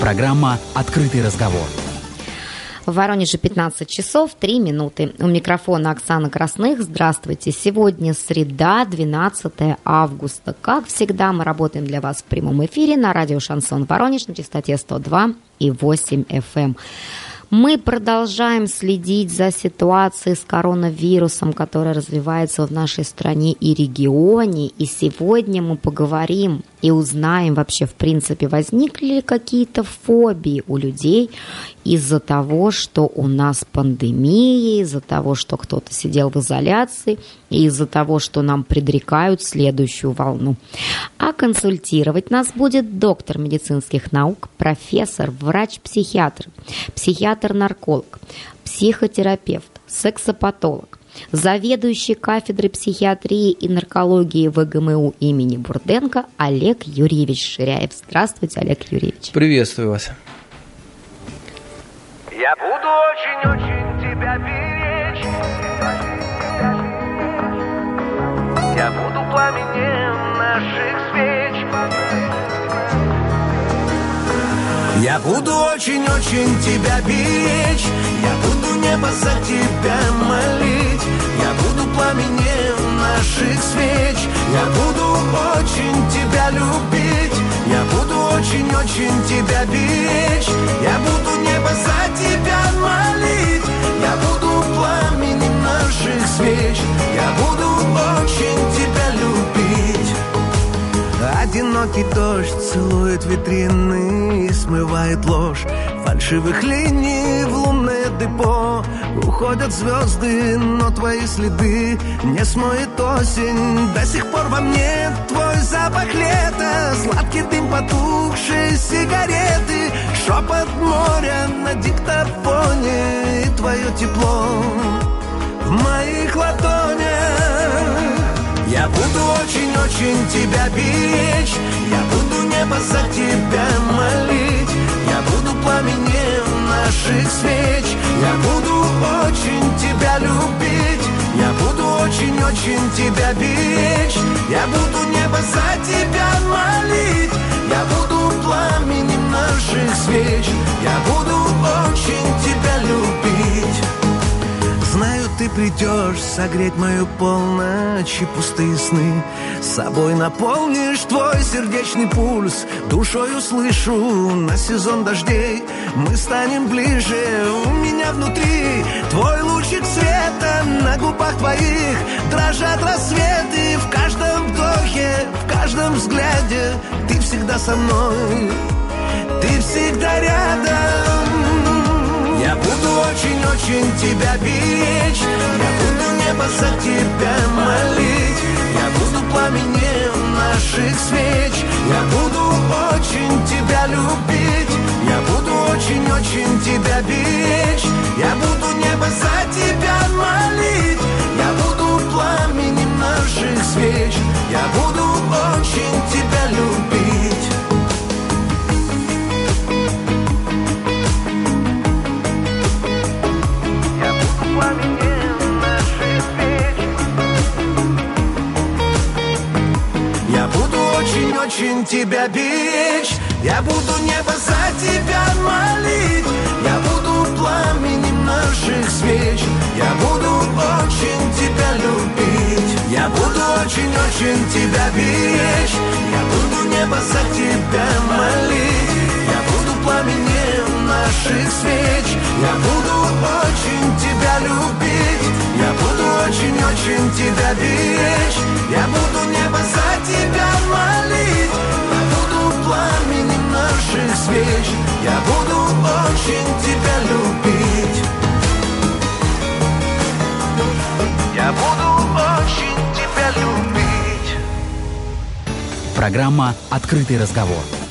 Программа «Открытый разговор». В Воронеже 15 часов 3 минуты. У микрофона Оксана Красных. Здравствуйте. Сегодня среда, 12 августа. Как всегда, мы работаем для вас в прямом эфире на радио «Шансон Воронеж» на частоте 102 и 8 FM. Мы продолжаем следить за ситуацией с коронавирусом, которая развивается в нашей стране и регионе. И сегодня мы поговорим и узнаем вообще, в принципе, возникли ли какие-то фобии у людей из-за того, что у нас пандемия, из-за того, что кто-то сидел в изоляции, и из-за того, что нам предрекают следующую волну. А консультировать нас будет доктор медицинских наук, профессор, врач-психиатр, психиатр-нарколог, психотерапевт, сексопатолог, заведующий кафедрой психиатрии и наркологии ВГМУ имени Бурденко Олег Юрьевич Ширяев. Здравствуйте, Олег Юрьевич. Приветствую вас. Я буду очень-очень тебя беречь. Я буду пламенем наших свеч. Я буду очень-очень тебя беречь. Я буду небо за тебя молить. Буду пламенем наших свеч. Я буду очень тебя любить. Я буду очень-очень тебя беречь. Я буду небо за тебя молить. Я буду пламенем наших свеч. Я буду очень тебя любить. Одинокий дождь целует витрины и смывает ложь Фальшивых линий в лунное депо Уходят звезды, но твои следы Не смоет осень. До сих пор во мне твой запах лета. Сладкий дым потухшей сигареты. Шепот моря на диктофоне. И твое тепло в моих ладонях. Я буду очень-очень тебя беречь Я буду небо за тебя молить Я буду пламенем наших свеч. Я буду очень тебя любить. Я буду очень-очень тебя беречь. Я буду небо за тебя молить. Я буду пламенем наших свеч. Я буду очень тебя любить Знаю, ты придешь согреть мою полночь и пустые сны. С собой наполнишь твой сердечный пульс Душой услышу на сезон дождей. Мы станем ближе, у меня внутри Твой лучик света на губах твоих. Дрожат рассветы в каждом вдохе В каждом взгляде. Ты всегда со мной Ты всегда рядом очень-очень тебя беречь Я буду небо за тебя молить. Я буду пламенем наших свеч. Я буду очень тебя любить. Я буду очень-очень тебя беречь тебя беречь Я буду небо за тебя молить. Я буду пламенем наших свеч. Я буду очень тебя любить. Я буду очень-очень тебя беречь Я буду небо за тебя молить. Я буду пламенем наших свеч. Я буду очень тебя любить. Я буду очень-очень тебя беречь Я буду небо за тебя молить наших свеч. Я буду очень тебя любить. Я буду очень тебя любить. Программа «Открытый разговор».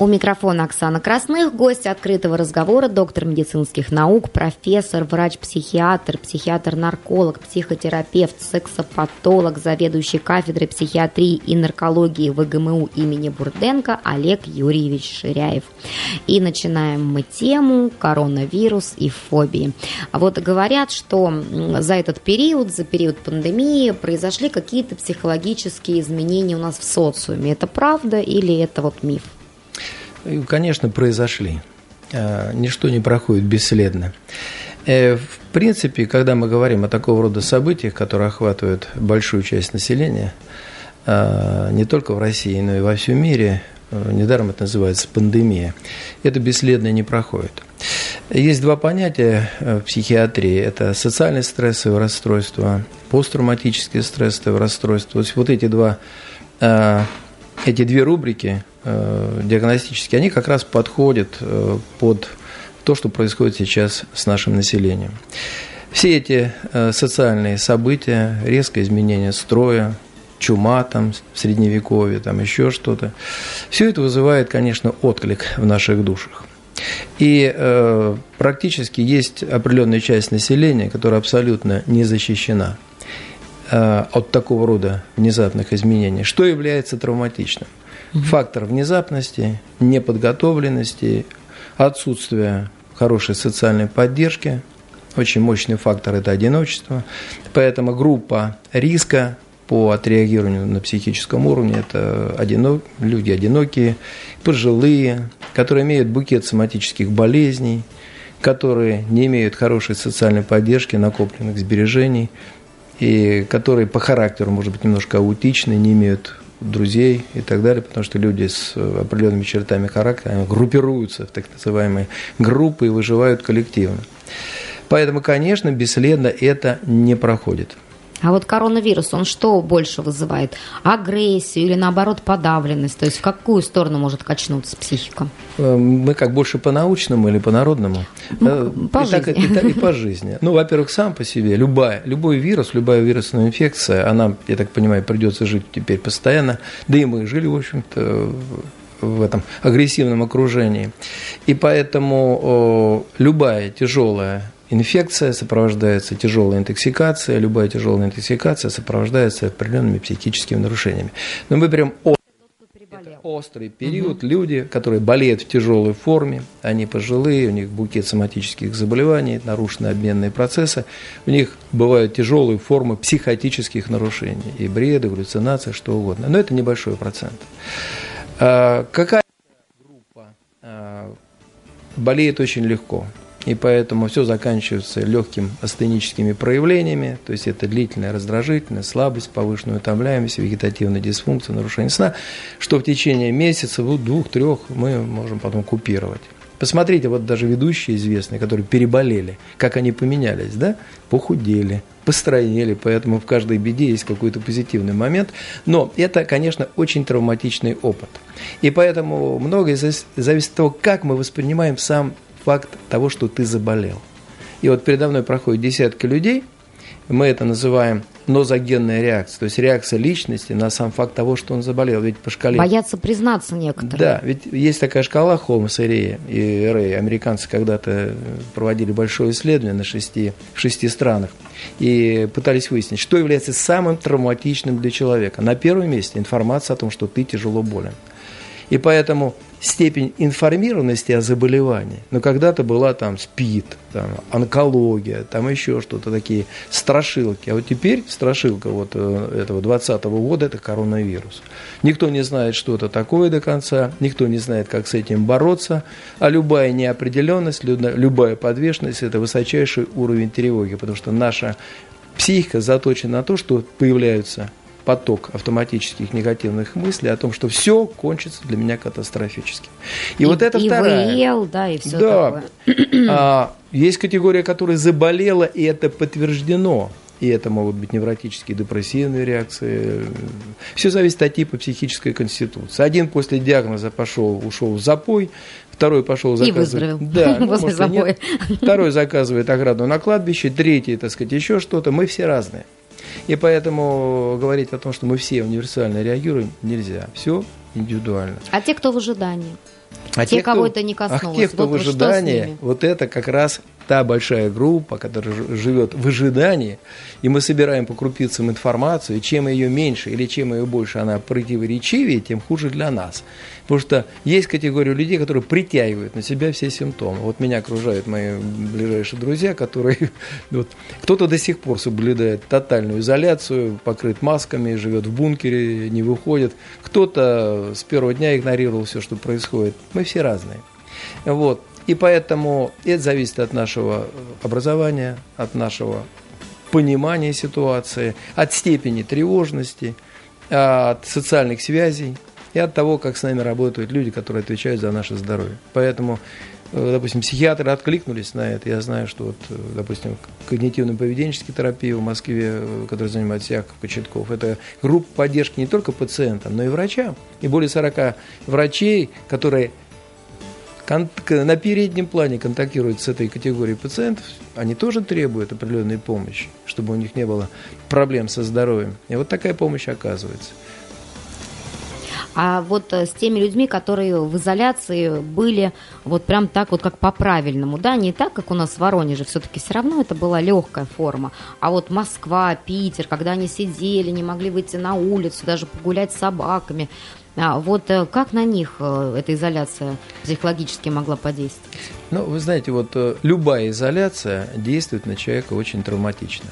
У микрофона Оксана Красных, гость открытого разговора, доктор медицинских наук, профессор, врач-психиатр, психиатр-нарколог, психотерапевт, сексопатолог, заведующий кафедрой психиатрии и наркологии ВГМУ имени Бурденко Олег Юрьевич Ширяев. И начинаем мы тему коронавирус и фобии. Вот говорят, что за этот период, за период пандемии произошли какие-то психологические изменения у нас в социуме. Это правда или это вот миф? Конечно, произошли. А, ничто не проходит бесследно. Э, в принципе, когда мы говорим о такого рода событиях, которые охватывают большую часть населения, а, не только в России, но и во всем мире, э, недаром это называется пандемия, это бесследно не проходит. Есть два понятия э, в психиатрии. Это социальное стрессовое расстройство, посттравматическое стрессовое расстройство. Вот, вот эти два, эти две рубрики диагностические, они как раз подходят под то, что происходит сейчас с нашим населением. Все эти э, социальные события, резкое изменение строя, чума там в средневековье, там еще что-то, все это вызывает, конечно, отклик в наших душах. И э, практически есть определенная часть населения, которая абсолютно не защищена э, от такого рода внезапных изменений. Что является травматичным? Фактор внезапности, неподготовленности, отсутствие хорошей социальной поддержки. Очень мощный фактор – это одиночество. Поэтому группа риска по отреагированию на психическом уровне – это одинок, люди одинокие, пожилые, которые имеют букет соматических болезней, которые не имеют хорошей социальной поддержки, накопленных сбережений, и которые по характеру, может быть, немножко аутичны, не имеют друзей и так далее, потому что люди с э, определенными чертами характера группируются в так называемые группы и выживают коллективно. Поэтому, конечно, бесследно это не проходит. А вот коронавирус, он что больше вызывает? Агрессию или наоборот подавленность? То есть в какую сторону может качнуться психика? Э, мы как больше по научному или по народному? Ну, э, по и, жизни. Так, и, и, и по жизни. Ну, во-первых, сам по себе любая, любой вирус, любая вирусная инфекция, она, я так понимаю, придется жить теперь постоянно. Да и мы жили, в общем-то, в этом агрессивном окружении. И поэтому любая тяжелая инфекция сопровождается тяжелой интоксикацией, любая тяжелая интоксикация сопровождается определенными психическими нарушениями. Но мы прям это острый период. Угу. Люди, которые болеют в тяжелой форме, они пожилые, у них букет соматических заболеваний, нарушены обменные процессы, у них бывают тяжелые формы психотических нарушений, и бреды, галлюцинации, что угодно. Но это небольшой процент. А, какая группа а, болеет очень легко? И поэтому все заканчивается легким астеническими проявлениями, то есть это длительная раздражительность, слабость, повышенная утомляемость, вегетативная дисфункция, нарушение сна, что в течение месяца, двух-трех мы можем потом купировать. Посмотрите, вот даже ведущие известные, которые переболели, как они поменялись, да? Похудели, построили, поэтому в каждой беде есть какой-то позитивный момент. Но это, конечно, очень травматичный опыт. И поэтому многое зависит от того, как мы воспринимаем сам факт того, что ты заболел. И вот передо мной проходит десятки людей, мы это называем нозогенная реакция, то есть реакция личности на сам факт того, что он заболел. Ведь по шкале... Боятся признаться некоторые. Да, ведь есть такая шкала Холмса и Рея, и Рэй. Американцы когда-то проводили большое исследование на шести, в шести странах и пытались выяснить, что является самым травматичным для человека. На первом месте информация о том, что ты тяжело болен. И поэтому степень информированности о заболевании. Но когда-то была там СПИД, там, онкология, там еще что-то такие страшилки. А вот теперь страшилка вот э, этого 2020 года – это коронавирус. Никто не знает, что это такое до конца, никто не знает, как с этим бороться, а любая неопределенность, любая подвешенность – это высочайший уровень тревоги, потому что наша психика заточена на то, что появляются поток автоматических негативных мыслей о том, что все кончится для меня катастрофически. И, и вот это и вторая. Выел, да, и все да. такое. А, есть категория, которая заболела, и это подтверждено. И это могут быть невротические, депрессивные реакции. Все зависит от типа психической конституции. Один после диагноза пошел, ушел в запой, второй пошел заказывать. И да, ну, после запоя. Второй заказывает ограду на кладбище, третий, так сказать, еще что-то. Мы все разные. И поэтому говорить о том, что мы все универсально реагируем, нельзя. Все индивидуально. А те, кто в ожидании? А те, те кого это не коснулось. А те, кто вот, в ожидании, вот это как раз та большая группа, которая живет в ожидании, и мы собираем по крупицам информацию, и чем ее меньше или чем ее больше она противоречивее, тем хуже для нас. Потому что есть категория людей, которые притягивают на себя все симптомы. Вот меня окружают мои ближайшие друзья, которые... Вот, кто-то до сих пор соблюдает тотальную изоляцию, покрыт масками, живет в бункере, не выходит. Кто-то с первого дня игнорировал все, что происходит. Мы все разные. Вот. И поэтому это зависит от нашего образования, от нашего понимания ситуации, от степени тревожности, от социальных связей и от того, как с нами работают люди, которые отвечают за наше здоровье. Поэтому, э, допустим, психиатры откликнулись на это. Я знаю, что, вот, э, допустим, когнитивно-поведенческая терапия в Москве, э, которой занимается Яков Кочетков, это группа поддержки не только пациентам, но и врачам. И более 40 врачей, которые на переднем плане контактируют с этой категорией пациентов, они тоже требуют определенной помощи, чтобы у них не было проблем со здоровьем. И вот такая помощь оказывается. А вот э, с теми людьми, которые в изоляции были вот прям так вот как по-правильному, да, не так, как у нас в Воронеже, все-таки все равно это была легкая форма. А вот Москва, Питер, когда они сидели, не могли выйти на улицу, даже погулять с собаками, а вот э, как на них э, эта изоляция психологически могла подействовать? Ну, вы знаете, вот любая изоляция действует на человека очень травматично.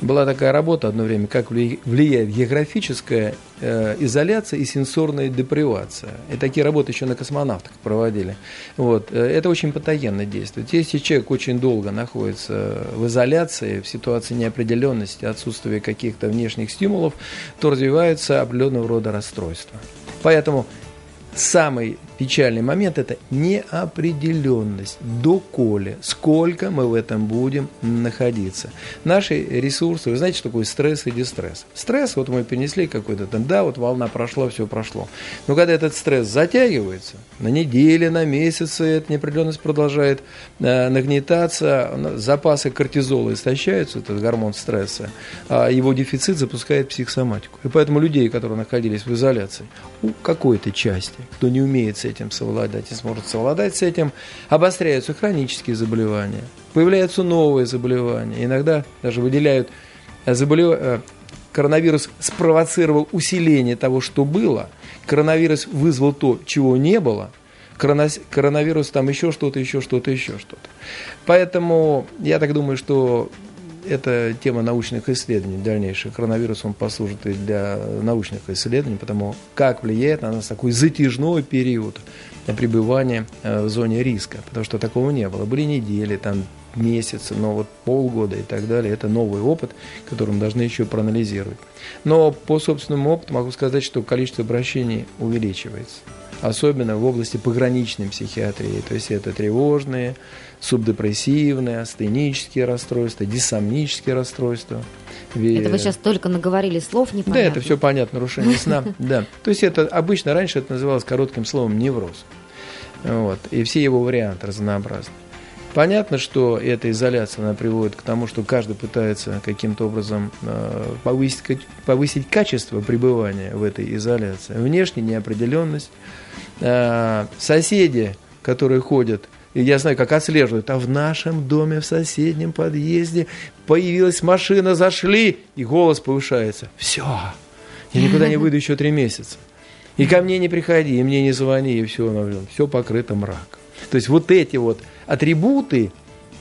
Была такая работа одно время, как влияет географическая э, изоляция и сенсорная депривация. И такие работы еще на космонавтах проводили. Вот. Это очень патогенно действует. Если человек очень долго находится в изоляции, в ситуации неопределенности, отсутствия каких-то внешних стимулов, то развиваются определенного рода расстройства. Поэтому самый печальный момент – это неопределенность, доколе, сколько мы в этом будем находиться. Наши ресурсы, вы знаете, что такое стресс и дистресс? Стресс, вот мы перенесли какой-то там, да, вот волна прошла, все прошло. Но когда этот стресс затягивается, на недели, на месяцы, эта неопределенность продолжает э, нагнетаться, запасы кортизола истощаются, этот гормон стресса, а его дефицит запускает психосоматику. И поэтому людей, которые находились в изоляции, у какой-то части, кто не умеет этим совладать и сможет совладать с этим, обостряются хронические заболевания, появляются новые заболевания, иногда даже выделяют э, заболев... Э, коронавирус спровоцировал усиление того, что было, коронавирус вызвал то, чего не было, коронавирус там еще что-то, еще что-то, еще что-то. Поэтому я так думаю, что это тема научных исследований дальнейших. Коронавирус, он послужит и для научных исследований, потому как влияет на нас такой затяжной период пребывания э, в зоне риска, потому что такого не было. Были недели, там месяцы, но вот полгода и так далее. Это новый опыт, который мы должны еще проанализировать. Но по собственному опыту могу сказать, что количество обращений увеличивается. Особенно в области пограничной психиатрии. То есть это тревожные, субдепрессивные, астенические расстройства, диссомнические расстройства. Это вы сейчас только наговорили слов непонятно. Да, это все понятно, нарушение сна. Да. То есть это обычно раньше это называлось коротким словом невроз. Вот. И все его варианты разнообразны. Понятно, что эта изоляция она приводит к тому, что каждый пытается каким-то образом э, повысить, повысить качество пребывания в этой изоляции. Внешняя неопределенность. Э, соседи, которые ходят и я знаю, как отслеживают. А в нашем доме, в соседнем подъезде появилась машина, зашли, и голос повышается. Все, я никуда не выйду еще три месяца. И ко мне не приходи, и мне не звони, и все, все покрыто мраком. То есть вот эти вот атрибуты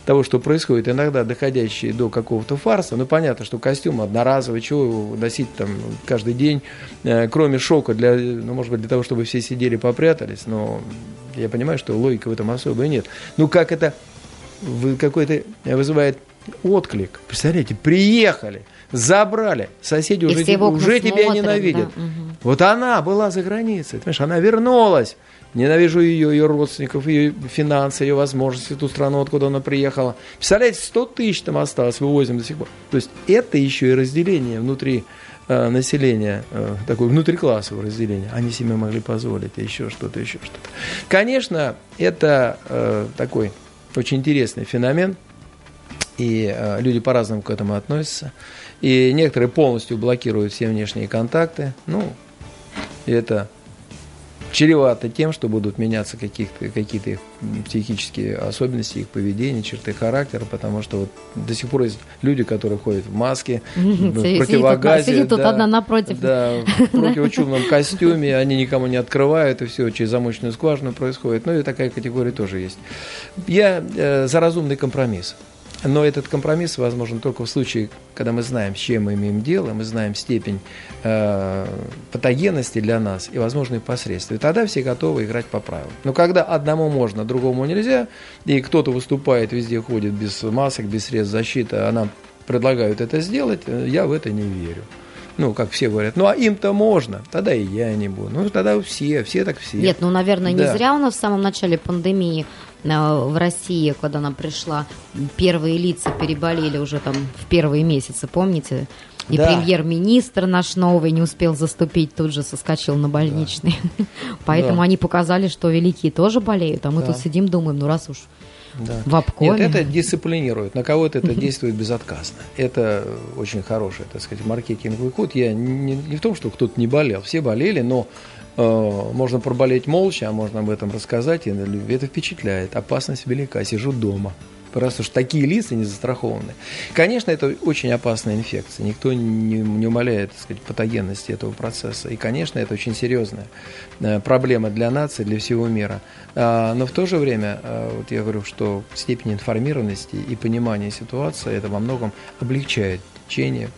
того, что происходит, иногда доходящие до какого-то фарса, ну понятно, что костюм одноразовый, чего его носить там каждый день, э, кроме шока, для, ну может быть для того, чтобы все сидели попрятались, но я понимаю, что логики в этом особой нет. Ну, как это какой-то вызывает отклик. Представляете, приехали, забрали, соседи уже, тебя, уже тебя ненавидят. Да, угу. Вот она была за границей, понимаешь, она вернулась. Ненавижу ее, ее родственников, ее финансы, ее возможности, ту страну, откуда она приехала. Представляете, 100 тысяч там осталось, вывозим до сих пор. То есть это еще и разделение внутри Э, населения, э, такое внутриклассовое разделение, они себе могли позволить еще что-то, еще что-то. Конечно, это э, такой очень интересный феномен, и люди по-разному к этому относятся. И некоторые полностью блокируют все внешние контакты. Ну, это чревато тем, что будут меняться какие-то их психические особенности, их поведения, черты характера, потому что вот до сих пор есть люди, которые ходят в маске, в противогазе. Сидит тут одна напротив. Да, в противочумном костюме, они никому не открывают, и все через замочную скважину происходит. Ну и такая категория тоже есть. Я э, за разумный компромисс. Но этот компромисс возможен только в случае, когда мы знаем, с чем мы имеем дело, мы знаем степень э, патогенности для нас и возможные последствия. Тогда все готовы играть по правилам. Но когда одному можно, другому нельзя, и кто-то выступает, везде ходит без масок, без средств защиты, а нам предлагают это сделать, э, я в это не верю. Ну, как все говорят, ну а им-то можно, тогда и я не буду. Ну, тогда все, все так все. Нет, ну, наверное, не да. зря у нас в самом начале пандемии э, в России, когда она пришла, первые лица переболели уже там в первые месяцы, помните? И да. премьер-министр наш новый не успел заступить, тут же соскочил на больничный. Да. Поэтому да. они показали, что великие тоже болеют, а мы да. тут сидим, думаем, ну раз уж да. в обкоме. Нет, это дисциплинирует. На кого-то это действует безотказно. Это очень хороший, так сказать, маркетинговый ход. Я не, не в том, что кто-то не болел. Все болели, но э, можно проболеть молча, а можно об этом рассказать. И это впечатляет. Опасность велика. Сижу дома раз уж такие лица не застрахованы. Конечно, это очень опасная инфекция. Никто не, не умаляет так сказать, патогенности этого процесса. И, конечно, это очень серьезная э, проблема для нации, для всего мира. А, но в то же время, э, вот я говорю, что степень информированности и понимания ситуации это во многом облегчает течение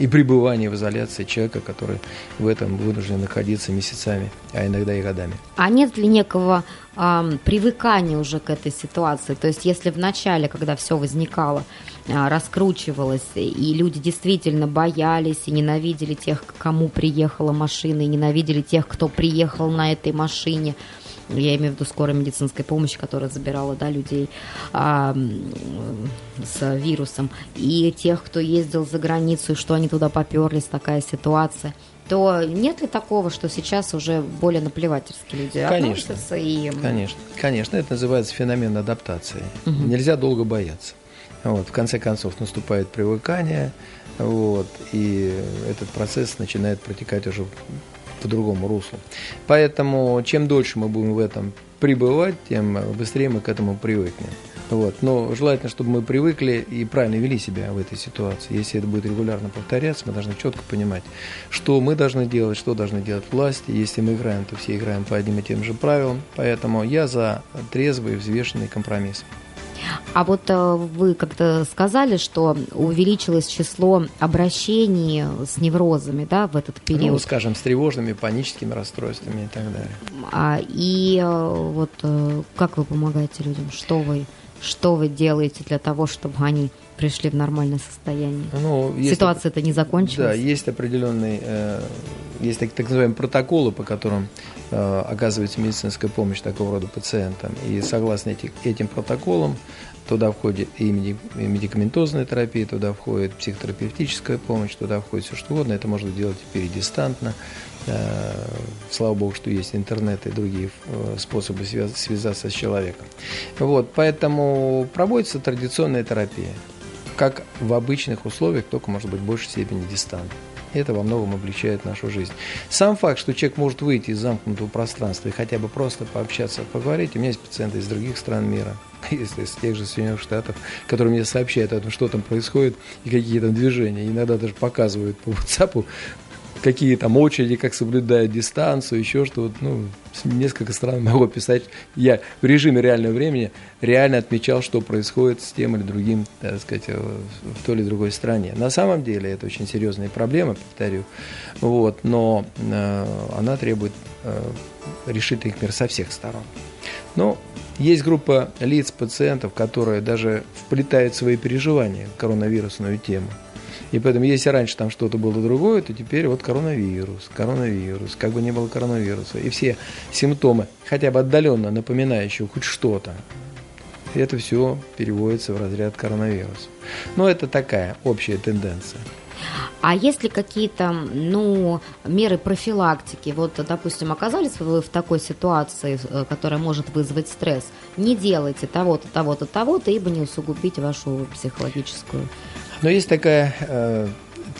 и пребывание в изоляции человека, который в этом вынужден находиться месяцами, а иногда и годами. А нет ли некого э, привыкания уже к этой ситуации? То есть если в начале, когда все возникало, э, раскручивалось, и люди действительно боялись и ненавидели тех, кому приехала машина, и ненавидели тех, кто приехал на этой машине – я имею в виду скорой медицинской помощи, которая забирала да, людей а, с вирусом, и тех, кто ездил за границу, и что они туда поперлись, такая ситуация то нет ли такого, что сейчас уже более наплевательски люди конечно, относятся? И... Конечно, конечно, это называется феномен адаптации. Угу. Нельзя долго бояться. Вот, в конце концов наступает привыкание, вот, и этот процесс начинает протекать уже по другому руслу. Поэтому чем дольше мы будем в этом пребывать, тем быстрее мы к этому привыкнем. Вот. Но желательно, чтобы мы привыкли и правильно вели себя в этой ситуации. Если это будет регулярно повторяться, мы должны четко понимать, что мы должны делать, что должны делать власти. Если мы играем, то все играем по одним и тем же правилам. Поэтому я за трезвый, взвешенный компромисс. А вот э, вы как-то сказали, что увеличилось число обращений с неврозами, да, в этот ну, период. Ну, скажем, с тревожными, паническими расстройствами и так далее. А, и э, вот э, как вы помогаете людям? Что вы, что вы делаете для того, чтобы они пришли в нормальное состояние? Ну, Ситуация-то не закончилась. Да, есть определенные, э, есть так, так называемые протоколы, по которым э, оказывается медицинская помощь такого рода пациентам. И согласно эти, этим протоколам, Туда входит и медикаментозная терапия, туда входит психотерапевтическая помощь, туда входит все что угодно. Это можно делать теперь дистантно. Э, слава богу, что есть интернет и другие способы связаться с человеком. Вот, поэтому проводится традиционная терапия как в обычных условиях, только, может быть, в большей степени дистантно. Это во многом облегчает нашу жизнь. Сам факт, что человек может выйти из замкнутого пространства и хотя бы просто пообщаться, поговорить. У меня есть пациенты из других стран мира, если из тех же Соединенных Штатов, которые мне сообщают о том, что там происходит и какие там движения. Иногда даже показывают по WhatsApp какие там очереди, как соблюдают дистанцию, еще что-то. Ну, несколько стран могу писать. Я в режиме реального времени реально отмечал, что происходит с тем или другим, так сказать, в той или другой стране. На самом деле это очень серьезная проблема, повторю. Вот, но э, она требует э, решить их мир со всех сторон. Но есть группа лиц, пациентов, которые даже вплетают свои переживания в коронавирусную тему – и поэтому, если раньше там что-то было другое, то теперь вот коронавирус, коронавирус, как бы не было коронавируса. И все симптомы, хотя бы отдаленно напоминающие хоть что-то, это все переводится в разряд коронавируса. Но это такая общая тенденция. А есть ли какие-то, ну, меры профилактики? Вот, допустим, оказались вы в такой ситуации, э, которая может вызвать стресс. Не делайте того-то, того-то, того-то, ибо не усугубить вашу психологическую но есть такая э,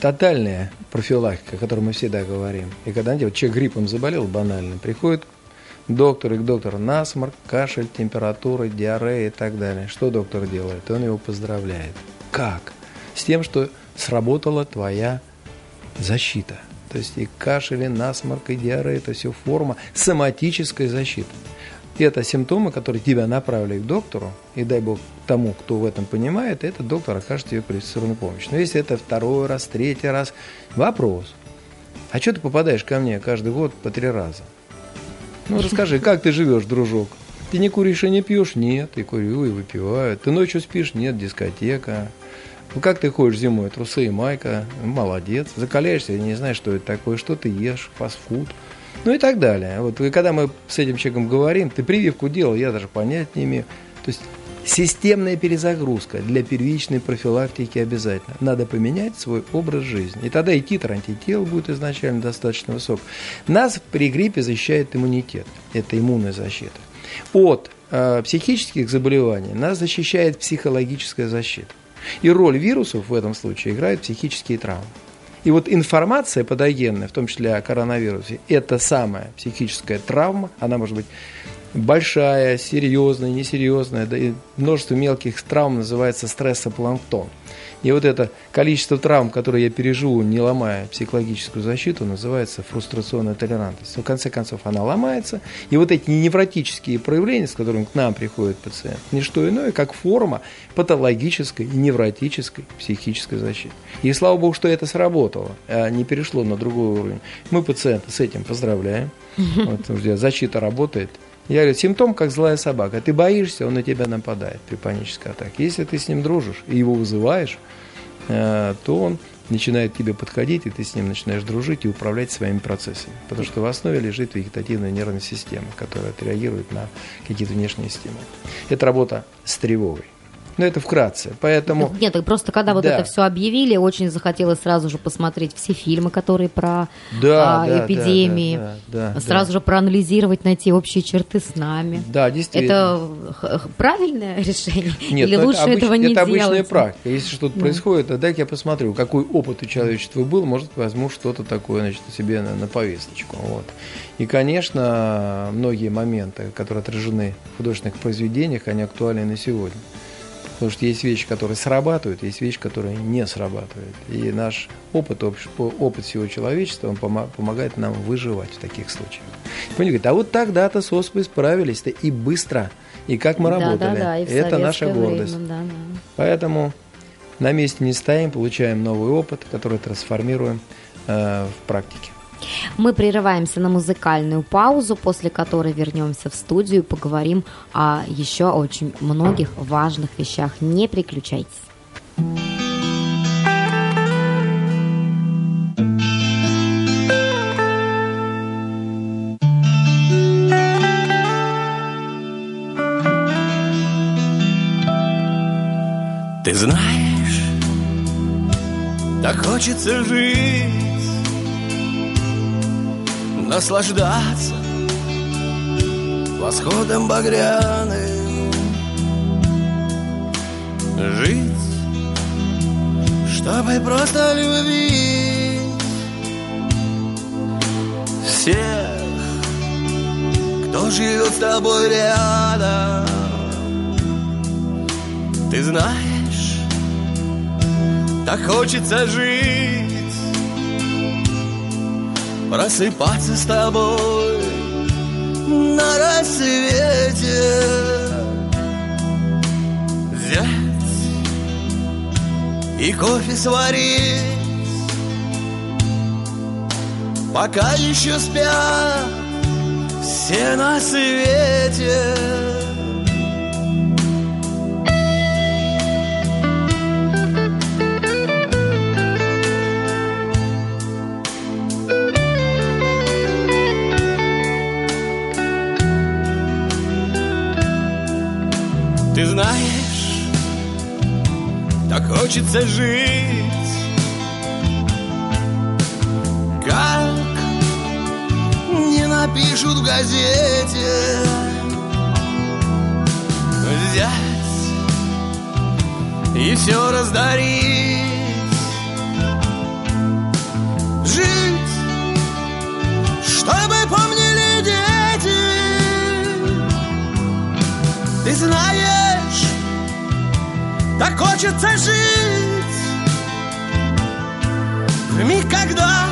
тотальная профилактика, о которой мы всегда говорим. И когда вот человек гриппом заболел банально, приходит доктор и к доктору насморк, кашель, температура, диарея и так далее. Что доктор делает? Он его поздравляет. Как? С тем, что сработала твоя защита. То есть и кашель, и насморк, и диарея – это все форма соматической защиты. Это симптомы, которые тебя направили к доктору, и дай бог тому, кто в этом понимает, этот доктор окажет тебе квалифицированную помощь. Но если это второй раз, третий раз, вопрос. А что ты попадаешь ко мне каждый год по три раза? Ну, расскажи, как ты живешь, дружок? Ты не куришь и не пьешь? Нет, и курю, и выпиваю. Ты ночью спишь? Нет, дискотека. Ну, как ты ходишь зимой? Трусы и майка. Молодец. Закаляешься, не знаешь, что это такое, что ты ешь, фастфуд. Ну и так далее. Вот и когда мы с этим человеком говорим, ты прививку делал, я даже понять не имею. То есть системная перезагрузка для первичной профилактики обязательно. Надо поменять свой образ жизни. И тогда и титр антител будет изначально достаточно высок. Нас при гриппе защищает иммунитет. Это иммунная защита. От э, психических заболеваний нас защищает психологическая защита. И роль вирусов в этом случае играют психические травмы. И вот информация патогенная, в том числе о коронавирусе, это самая психическая травма, она может быть большая, серьезная, несерьезная, да и множество мелких травм называется стрессопланктон. И вот это количество травм, которые я переживу, не ломая психологическую защиту, называется фрустрационная толерантность. Но в конце концов она ломается. И вот эти невротические проявления, с которыми к нам приходит пациент, не что иное, как форма патологической невротической психической защиты. И слава богу, что это сработало, а не перешло на другой уровень. Мы пациента с этим поздравляем. Вот, защита работает. Я говорю, симптом как злая собака. Ты боишься, он на тебя нападает при панической атаке. Если ты с ним дружишь и его вызываешь, э, то он начинает к тебе подходить, и ты с ним начинаешь дружить и управлять своими процессами. Потому что в основе лежит вегетативная нервная система, которая отреагирует на какие-то внешние стимулы. Это работа с тревогой. Но это вкратце. Поэтому... Нет, просто когда вот да. это все объявили, очень захотелось сразу же посмотреть все фильмы, которые про да, а, да, эпидемии. Да, да, да, сразу да. же проанализировать, найти общие черты с нами. Да, действительно. Это правильное решение? Нет, Или лучше это обыч... этого не это делать? обычная практика. Если что-то да. происходит, то дайте я посмотрю, какой опыт у человечества был, может, возьму что-то такое значит, себе на, на повесточку. Вот. И, конечно, многие моменты, которые отражены в художественных произведениях, они актуальны на сегодня. Потому что есть вещи, которые срабатывают, есть вещи, которые не срабатывают. И наш опыт, опыт всего человечества, он помогает нам выживать в таких случаях. Понимаете, говорит, а вот тогда-то с оспой справились-то и быстро, и как мы работали. Да, да, да, и Это наша гордость. Время, да, да. Поэтому на месте не стоим, получаем новый опыт, который трансформируем э, в практике. Мы прерываемся на музыкальную паузу, после которой вернемся в студию и поговорим о еще очень многих важных вещах. Не переключайтесь. Ты знаешь, так хочется жить наслаждаться восходом багряным, жить, чтобы просто любить всех, кто живет с тобой рядом. Ты знаешь, так хочется жить просыпаться с тобой на рассвете. Взять и кофе сварить, пока еще спят все на свете. Ты знаешь, так хочется жить. Как не напишут в газете Взять и все раздарить. Жить, чтобы помнили дети. Ты знаешь, хочется жить. В миг, когда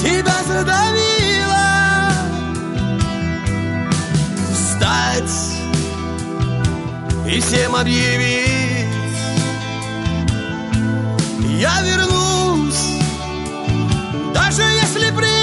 тебя задавило. Встать и всем объявить. Я вернусь, даже если прибило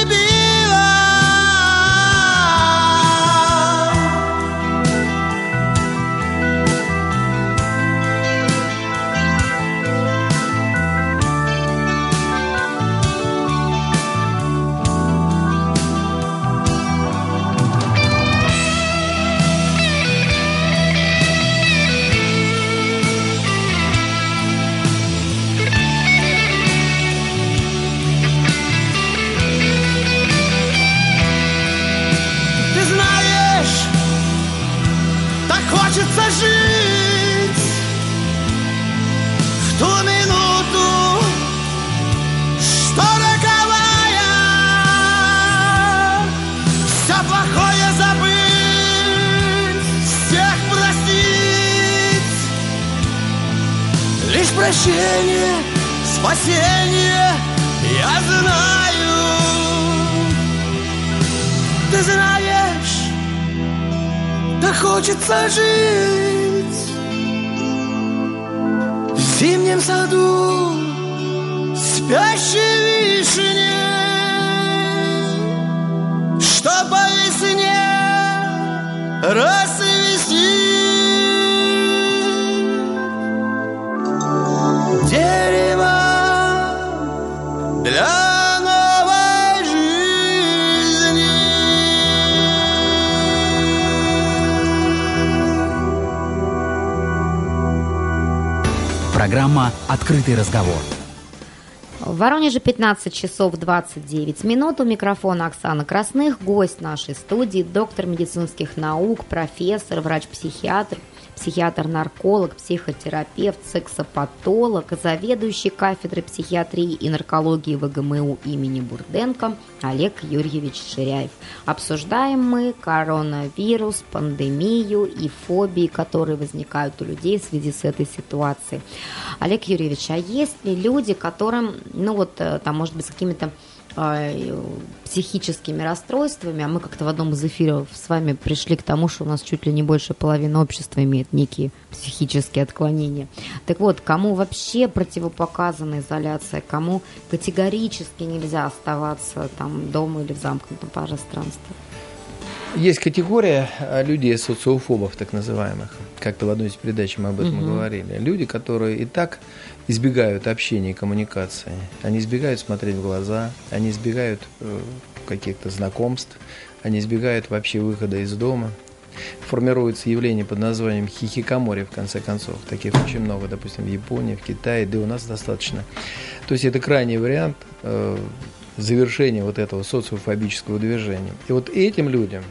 прощение, спасение, я знаю. Ты знаешь, так хочется жить В зимнем саду спящей вишни Что по весне расцвести Программа «Открытый разговор». В Воронеже 15 часов 29 минут. У микрофона Оксана Красных. Гость нашей студии, доктор медицинских наук, профессор, врач-психиатр, психиатр-нарколог, психотерапевт, сексопатолог, заведующий кафедрой психиатрии и наркологии ВГМУ имени Бурденко Олег Юрьевич Ширяев. Обсуждаем мы коронавирус, пандемию и фобии, которые возникают у людей в связи с этой ситуацией. Олег Юрьевич, а есть ли люди, которым, ну вот, э, там, может быть, с какими-то психическими расстройствами, а мы как-то в одном из эфиров с вами пришли к тому, что у нас чуть ли не больше половины общества имеет некие психические отклонения. Так вот, кому вообще противопоказана изоляция, кому категорически нельзя оставаться там дома или в замкнутом пространстве? Есть категория а, людей, социофобов, так называемых. Как-то в одной из передач мы об этом Мгм. говорили. Люди, которые и так избегают общения и коммуникации. Они избегают смотреть в глаза, они избегают э, каких-то знакомств, они избегают вообще выхода из дома. Формируется явление под названием хихикамори, в конце концов. Таких очень много, допустим, в Японии, в Китае, да и у нас достаточно. То есть это крайний вариант э, завершения вот этого социофобического движения. И вот этим людям,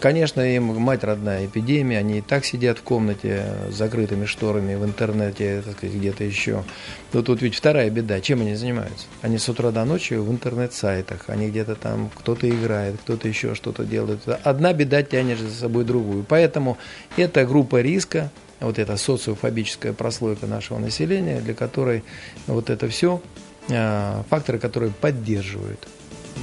конечно, им мать родная эпидемия, они и так сидят в комнате с закрытыми шторами, в интернете, так сказать, где-то еще. Но тут ведь вторая беда. Чем они занимаются? Они с утра до ночи в интернет-сайтах, они где-то там, кто-то играет, кто-то еще что-то делает. Одна беда тянет за собой другую. Поэтому это группа риска, вот эта социофобическая прослойка нашего населения, для которой вот это все факторы, которые поддерживают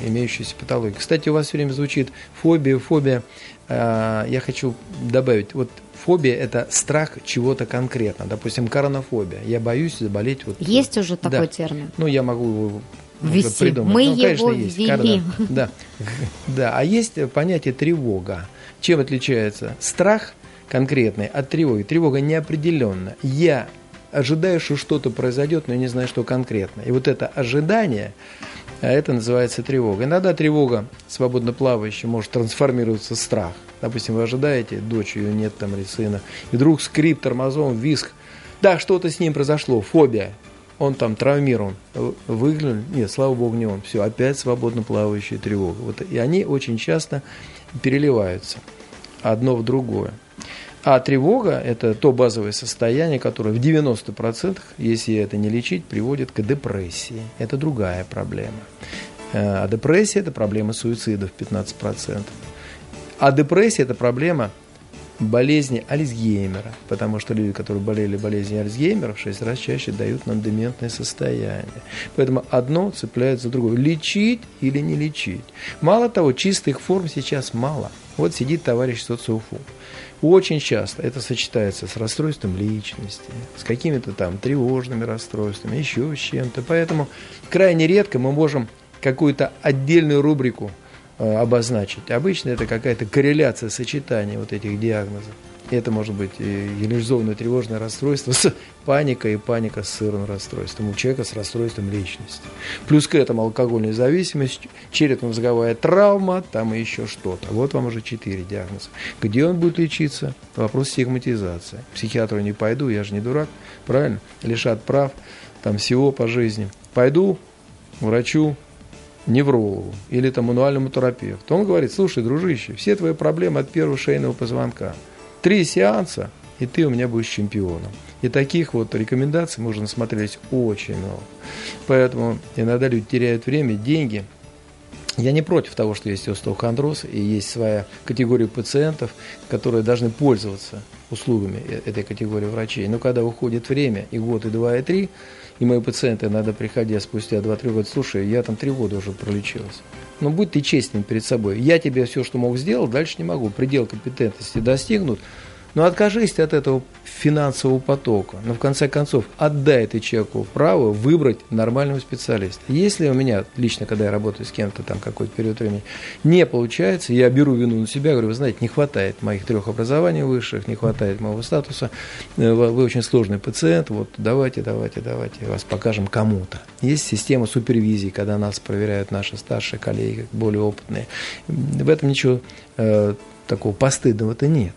имеющиеся патологии. Кстати, у вас все время звучит фобия, фобия. Э, Я хочу добавить, вот фобия – это страх чего-то конкретно. Допустим, коронофобия. Я боюсь заболеть. Вот, Есть уже такой Да. термин? Ну, я могу его Ввести. уже придумать. Мы ну, конечно, его есть. ввели. Корона. Да. да. А есть понятие тревога. Чем отличается страх конкретный от тревоги? Тревога неопределенна. Я ожидаю, что что-то произойдет, но я не знаю, что конкретно. И вот это ожидание, а это называется тревога. Иногда тревога, свободно плавающая, может трансформироваться в страх. Допустим, вы ожидаете, дочь ее нет там или сына, и вдруг скрип тормозом, виск. Да, что-то с ним произошло, фобия. Он там травмирован. Выглянули, нет, слава богу, не он. Все, опять свободно плавающая тревога. Вот, и они очень часто переливаются одно в другое. А тревога – это то базовое состояние, которое в 90%, если это не лечить, приводит к депрессии. Это другая проблема. А депрессия – это проблема суицидов 15%. А депрессия – это проблема болезни Альцгеймера, потому что люди, которые болели болезнью Альцгеймера, в 6 раз чаще дают нам дементное состояние. Поэтому одно цепляет за другое. Лечить или не лечить. Мало того, чистых форм сейчас мало. Вот сидит товарищ социофоб. Очень часто это сочетается с расстройством личности, с какими-то там тревожными расстройствами, еще с чем-то. Поэтому крайне редко мы можем какую-то отдельную рубрику обозначить. Обычно это какая-то корреляция, сочетание вот этих диагнозов. Это может быть генерализованное тревожное расстройство с паникой и паника с сырным расстройством. У человека с расстройством личности. Плюс к этому алкогольная зависимость, черепно-мозговая травма, там и еще что-то. Вот вам уже четыре диагноза. Где он будет лечиться? Вопрос стигматизации. Психиатру не пойду, я же не дурак, правильно? Лишат прав, там всего по жизни. Пойду врачу, неврологу или там мануальному терапевту. Он говорит, слушай, дружище, все твои проблемы от первого шейного позвонка. Три сеанса, и ты у меня будешь чемпионом. И таких вот рекомендаций можно смотреть очень много. Поэтому иногда люди теряют время, деньги. Я не против того, что есть остеохондроз, и есть своя категория пациентов, которые должны пользоваться услугами э, этой категории врачей. Но когда уходит время, и год, и два, и три, и мои пациенты иногда приходя спустя 2-3 года, слушай, я там 3 года уже пролечился. Но будь ты честным перед собой. Я тебе все, что мог сделать, дальше не могу. Предел компетентности достигнут. Но откажись от этого финансового потока. Но в конце концов отдай этой человеку право выбрать нормального специалиста. Если у меня, лично, когда я работаю с кем-то там какой-то период времени, не получается, я беру вину на себя, говорю, вы знаете, не хватает моих трех образований высших, не хватает моего статуса, э, вы очень сложный пациент, вот давайте, давайте, давайте, вас покажем кому-то. Есть система супервизии, когда нас проверяют наши старшие коллеги, более опытные. В этом ничего э, такого постыдного-то нет.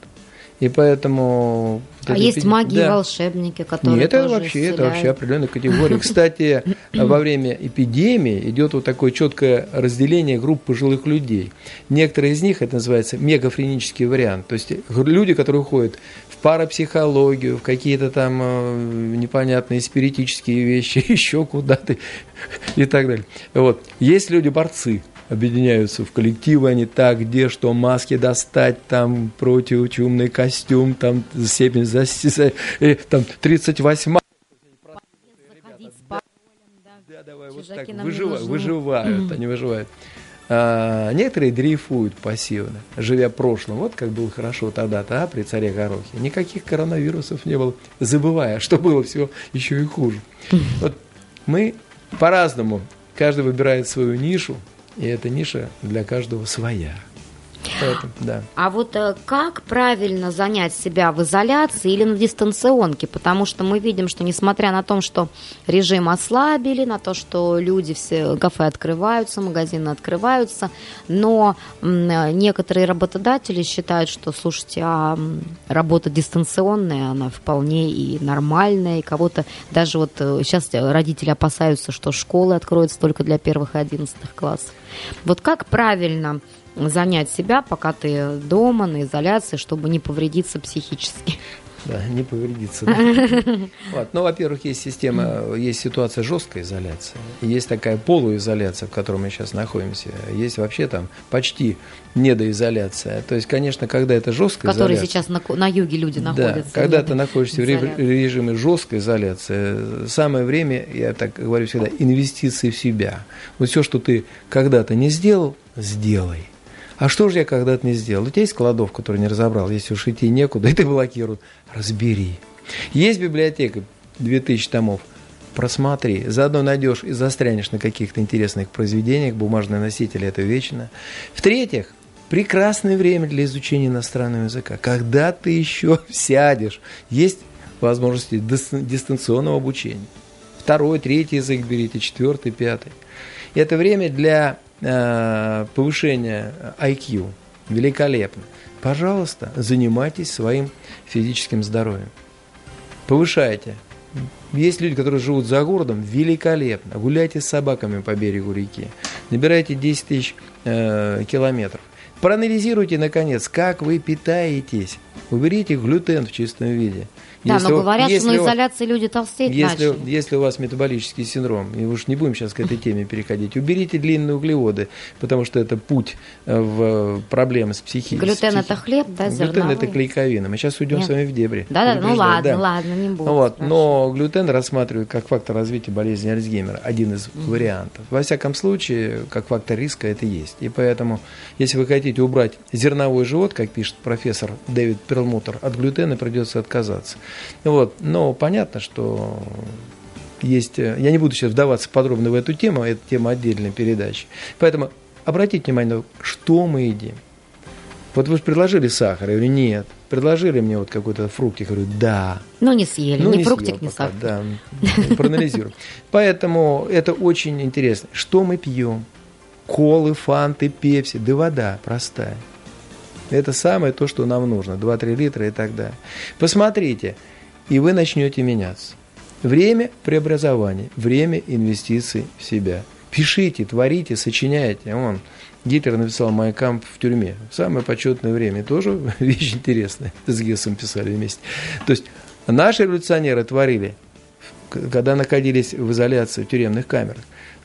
И поэтому... А есть маги да. и волшебники, которые Нет, это вообще, исцеляют. это вообще определенная категория. Кстати, во время эпидемии идет вот такое четкое разделение групп пожилых людей. Некоторые из них, это называется мегафренический вариант. То есть люди, которые уходят в парапсихологию, в какие-то там э, непонятные спиритические вещи, еще куда-то и так далее. Вот. Есть люди-борцы, объединяются в коллективы, они так, где что, маски достать, там противочумный костюм, там степень за, за э, там 38 да, давай, вот так, выживают, выживают, они выживают. А, некоторые дрейфуют пассивно, живя прошлым. Вот как было хорошо тогда-то, а, при царе Горохе. Никаких коронавирусов не было, забывая, что было все еще и хуже. Вот мы по-разному, каждый выбирает свою нишу, и эта ниша для каждого своя. Поэтому, да. А вот э, как правильно занять себя в изоляции или на дистанционке? Потому что мы видим, что несмотря на то, что режим ослабили, на то, что люди все, кафе открываются, магазины открываются, но некоторые работодатели считают, что, слушайте, а работа дистанционная, она вполне и нормальная, и кого-то даже вот сейчас э, родители опасаются, что школы откроются только для первых и одиннадцатых классов. Вот как правильно занять себя, пока ты дома, на изоляции, чтобы не повредиться психически. Да, не повредиться. Да? Вот. Ну, во-первых, есть система, есть ситуация жесткой изоляции, есть такая полуизоляция, в которой мы сейчас находимся, есть вообще там почти недоизоляция. То есть, конечно, когда это жесткая Который изоляция... сейчас на, на юге люди находятся. Да, когда ты находишься изоляции. в режиме жесткой изоляции, самое время, я так говорю всегда, инвестиции в себя. Вот все, что ты когда-то не сделал, сделай. А что же я когда-то не сделал? У тебя есть кладов, который не разобрал, если уж идти некуда, и ты блокируют. Разбери. Есть библиотека, 2000 томов. Просмотри. Заодно найдешь и застрянешь на каких-то интересных произведениях. Бумажные носители – это вечно. В-третьих, прекрасное время для изучения иностранного языка. Когда ты еще сядешь, есть возможности дистанционного обучения. Второй, третий язык берите, четвертый, пятый. Это время для повышение IQ великолепно. Пожалуйста, занимайтесь своим физическим здоровьем. Повышайте. Есть люди, которые живут за городом, великолепно. Гуляйте с собаками по берегу реки. Набирайте 10 тысяч э, километров. Проанализируйте, наконец, как вы питаетесь. Уберите глютен в чистом виде. Да, Если но говорят, что на изоляции люди толстеть Если, начали. если у вас метаболический синдром, и уж не будем сейчас к этой теме переходить, уберите длинные углеводы, потому что это путь э, в проблемы с психикой. Глютен это хлеб, да, Глютен зерновой? это клейковина. Мы сейчас уйдем Нет. с вами в дебри. Да-да, ну ладно, да. ладно, не буду. Вот, но глютен рассматривают как фактор развития болезни Альцгеймера, один из вариантов. Во всяком случае, как фактор риска это есть. И поэтому, если вы хотите убрать зерновой живот, как пишет профессор Дэвид Перлмутер, от глютена придется отказаться. Вот. Но понятно, что есть... Я не буду сейчас вдаваться подробно в эту тему, это тема отдельной передачи. Поэтому обратите внимание, что мы едим. Вот вы же предложили сахар, я говорю, нет. Предложили мне вот какой-то фруктик, я говорю, да. Ну, не съели, Ну, ни не фруктик, пока, сахар. Да, проанализируем. Поэтому это очень интересно. Что мы пьем? Колы, фанты, пепси, да вода простая. Это самое то, что нам нужно. 2-3 литра и так далее. Посмотрите, и вы начнете меняться. Время преобразования, время инвестиций в себя. Пишите, творите, сочиняйте. Вон, Гитлер написал «Майкамп» в тюрьме. Самое почетное время. Тоже вещь интересная. С Гессом писали вместе. То есть наши революционеры творили, когда находились в изоляции, в тюремных камерах.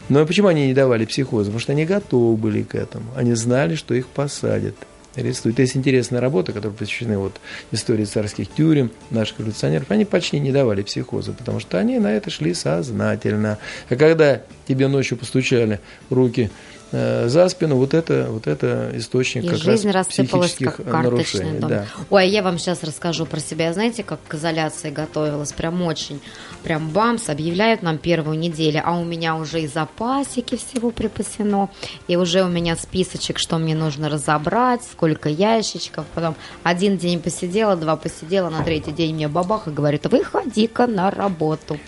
Но почему они не давали психоза? Потому что они готовы были к этому. Они знали, что их посадят. Арестуют. Есть интересная работа, которая посвящена вот истории царских тюрем, наших революционеров. Они почти не давали психоза, потому что они на это шли сознательно. А когда тебе ночью постучали руки за спину, вот это, вот это источник И как жизнь раз психических как карточный нарушений. дом. Да. Ой, а я вам сейчас расскажу про себя. Знаете, как к изоляции готовилась? Прям очень. Прям бамс, объявляют нам первую неделю, а у меня уже и запасики всего припасено, и уже у меня списочек, что мне нужно разобрать, сколько ящичков. Потом один день посидела, два посидела, на третий день мне бабах и говорит, выходи-ка на работу.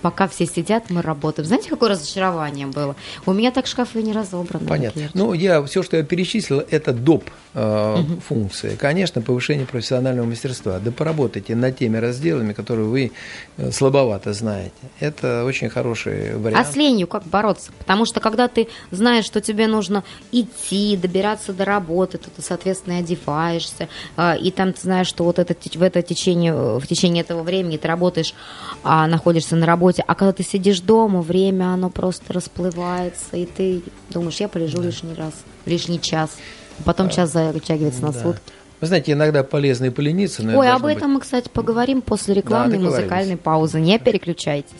Пока все сидят, мы работаем. Знаете, какое разочарование было? У меня так шкафы не разобраны. Понятно. например. Ну, я все, что я перечислил, это доп. Э, функции. Конечно, повышение профессионального мастерства. Да поработайте над теми разделами, которые вы э, слабовато знаете. Это очень хороший А вариант. с ленью как бороться? Потому что когда ты знаешь, что тебе нужно идти, добираться до работы, то ты, соответственно, и одеваешься, а, и там ты знаешь, что вот это, в это течение, э, в течение этого времени ты работаешь, а, находишься на работе, а когда ты сидишь дома, время, оно просто расплывается, и ты думаешь, я полежу лишний раз, лишний час, а потом час затягивается на Да. сутки. Вы знаете, иногда полезно и полениться, но Ой, об должно быть- этом мы, кстати, поговорим после рекламной договорились. музыкальной паузы. Не переключайтесь.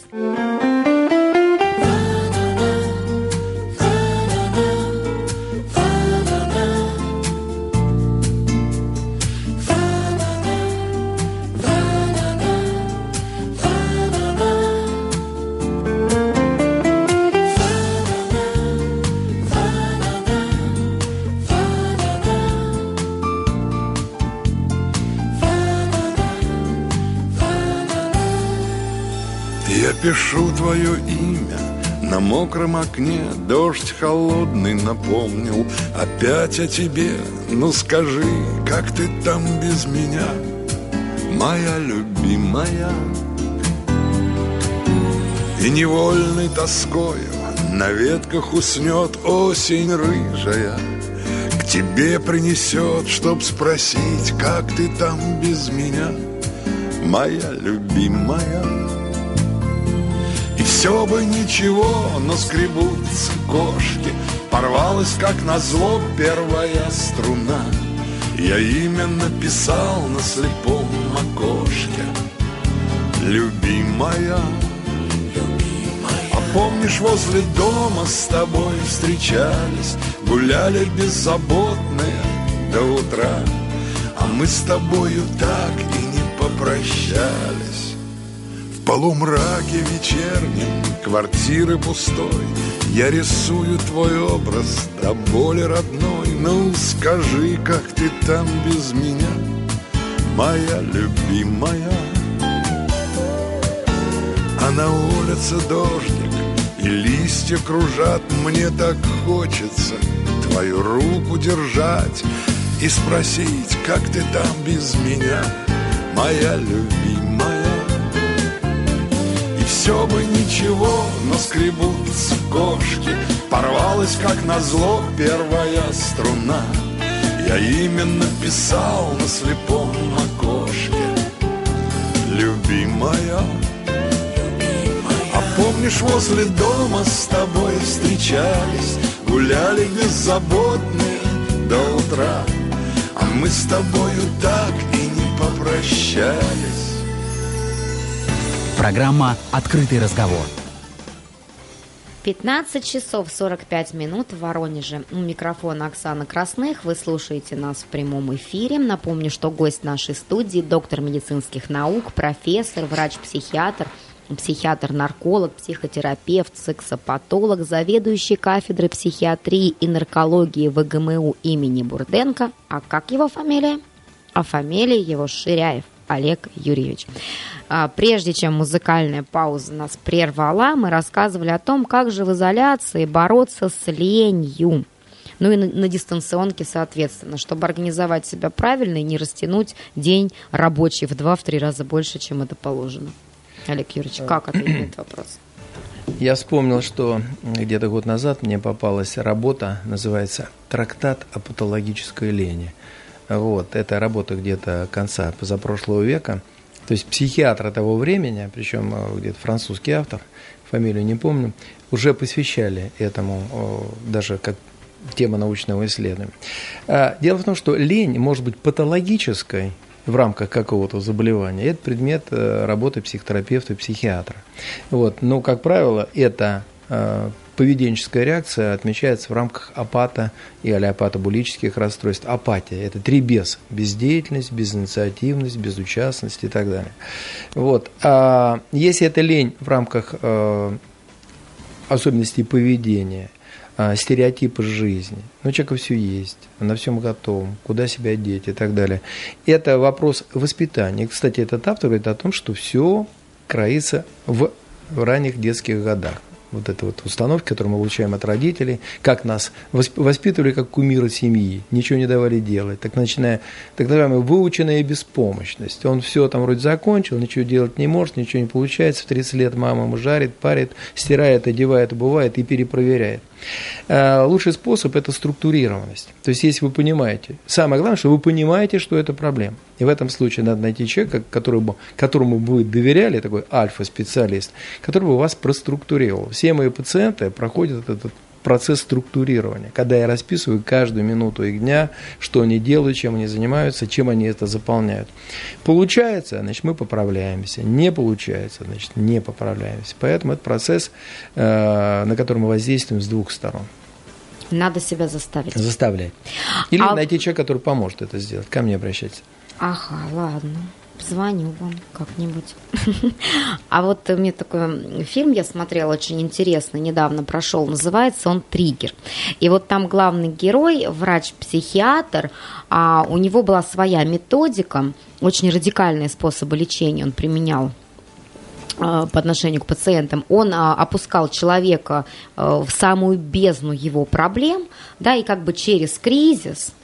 Твое имя. На мокром окне Дождь холодный напомнил. Опять о тебе Ну скажи, как ты там без меня, моя любимая. И невольной тоскою на ветках уснет осень рыжая. К тебе принесет, чтоб спросить, как ты там без меня, моя любимая все бы ничего, но скребутся кошки. Порвалась, как назло, первая струна. Я именно писал на слепом окошке. Любимая А помнишь, возле дома с тобой встречались? Гуляли беззаботные до утра. А мы с тобою так и не попрощались полумраке вечернем квартиры пустой. Я рисую твой образ до боли родной. Ну скажи, как ты там без меня, моя любимая? А на улице дождик и листья кружат. Мне так хочется твою руку держать И спросить, как ты там без меня, моя любимая все бы ничего, но скребутся кошки. Порвалась, как назло, первая струна. Я именно писал на слепом окошке. Любимая, любимая. А помнишь, возле дома с тобой встречались? Гуляли беззаботные до утра А мы с тобою так и не попрощались Программа «Открытый разговор». 15 часов 45 минут в Воронеже. У микрофона Оксана Красных. Вы слушаете нас в прямом эфире. Напомню, что гость нашей студии – доктор медицинских наук, профессор, врач-психиатр, психиатр-нарколог, психотерапевт, сексопатолог, заведующий кафедрой психиатрии и наркологии ВГМУ имени Бурденко. А как его фамилия? А фамилия его Ширяев. Олег Юрьевич. А, прежде чем музыкальная пауза нас прервала, мы рассказывали о том, как же в изоляции бороться с ленью. Ну и на, на дистанционке, соответственно, чтобы организовать себя правильно и не растянуть день рабочий в 2-3 раза больше, чем это положено. Олег Юрьевич, как ответить на этот вопрос? Я вспомнил, что где-то год назад мне попалась работа, называется «Трактат о патологической лени». Вот, это работа где-то конца позапрошлого века. То есть психиатры того времени, причем э, где-то французский автор, фамилию не помню, уже посвящали этому даже как тема научного исследования. А, дело в том, что лень может быть патологической в рамках какого-то заболевания. Это предмет э, работы психотерапевта и психиатра. Вот. Но, как правило, это э, поведенческая реакция отмечается в рамках апата и алиопатобулических расстройств. Апатия – это три без. Бездеятельность, безинициативность, безучастность и так далее. Вот. А если это лень в рамках э, особенностей поведения, э, стереотипы жизни, ну, у человека все есть, на всем готов, куда себя деть и так далее. Это вопрос воспитания. Кстати, этот автор говорит о том, что все кроится в ранних детских годах вот эта вот установка, которую мы получаем от родителей, как нас воспитывали как кумира семьи, ничего не давали делать, так начиная, так называемая выученная беспомощность. Он все там вроде закончил, ничего делать не может, ничего не получается, в 30 лет мама ему жарит, парит, стирает, одевает, обувает и перепроверяет. Э, лучший способ – это структурированность. То есть, если вы понимаете, самое главное, что вы понимаете, что это проблема. И в этом случае надо найти человека, которому, которому вы доверяли, такой альфа-специалист, который бы вас проструктурировал. Все мои пациенты проходят этот процесс структурирования, когда я расписываю каждую минуту их дня, что они делают, чем они занимаются, чем они это заполняют. Получается, значит, мы поправляемся. Не получается, значит, не поправляемся. Поэтому это процесс, э, на который мы воздействуем с двух сторон. Надо себя заставить. Заставлять. Или а... найти человека, который поможет это сделать. Ко мне обращайтесь. Ага, ладно. Звоню вам как-нибудь. А вот мне такой фильм я смотрела очень интересный, недавно прошел, называется он «Триггер». И вот там главный герой, врач-психиатр, а у него была своя методика, очень радикальные способы лечения он применял а, по отношению к пациентам, он а, опускал человека а, в самую бездну его проблем, да, и как бы через кризис – Э,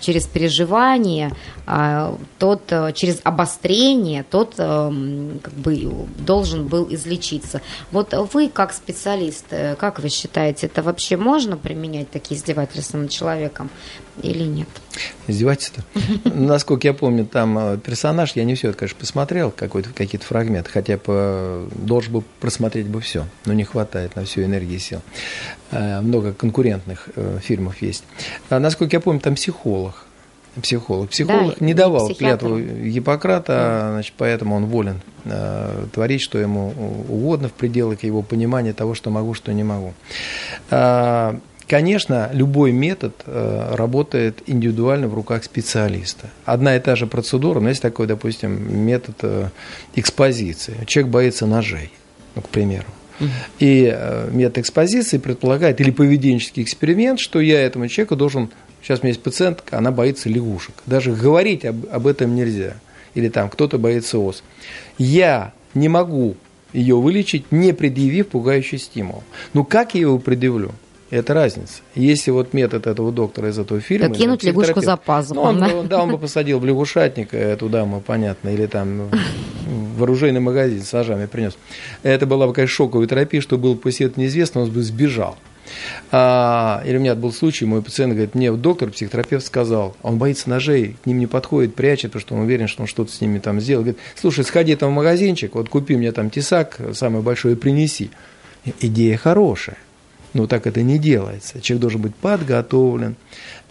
через переживание, э, тот э, через обострение, тот как бы должен был излечиться. Вот вы как специалист, как вы считаете, это вообще можно применять такие издевательства над человеком или нет? Издевательство? Насколько я помню, там персонаж, я не все это, конечно, посмотрел, какой-то, какие-то фрагменты, хотя бы должен был просмотреть бы все, но не хватает на всю энергии сил. Много конкурентных фильмов есть. А, насколько я помню, там психолог психолог. Психолог да, не давал клятву Гиппократа, значит, поэтому он волен э, творить, что ему угодно в пределах его понимания того, что могу, что не могу. Э, конечно, любой метод э, работает индивидуально в руках специалиста. Одна и та же процедура, но есть такой, допустим, метод э, экспозиции. Человек боится ножей, ну, к примеру. И э, метод экспозиции предполагает, или поведенческий эксперимент, что я этому человеку должен Сейчас у меня есть пациентка, она боится лягушек. Даже говорить об, об этом нельзя. Или там кто-то боится ос. Я не могу ее вылечить, не предъявив пугающий стимул. Ну как я его предъявлю? Это разница. Если вот метод этого доктора из этого фильма... Так кинуть лягушку за пазуху. Ну, он, да? да, он бы посадил в лягушатник эту даму, понятно, или там в оружейный магазин с ножами принес. Это была бы, конечно, шоковая терапия, что был посет неизвестно, он бы сбежал. А, или у меня был случай, мой пациент говорит, мне доктор, психотерапевт сказал, он боится ножей, к ним не подходит, прячет, потому что он уверен, что он что-то с ними там сделал. Говорит, слушай, сходи там в магазинчик, вот купи мне там тесак самый большой и принеси. идея хорошая. Но так это не делается. Человек должен быть подготовлен,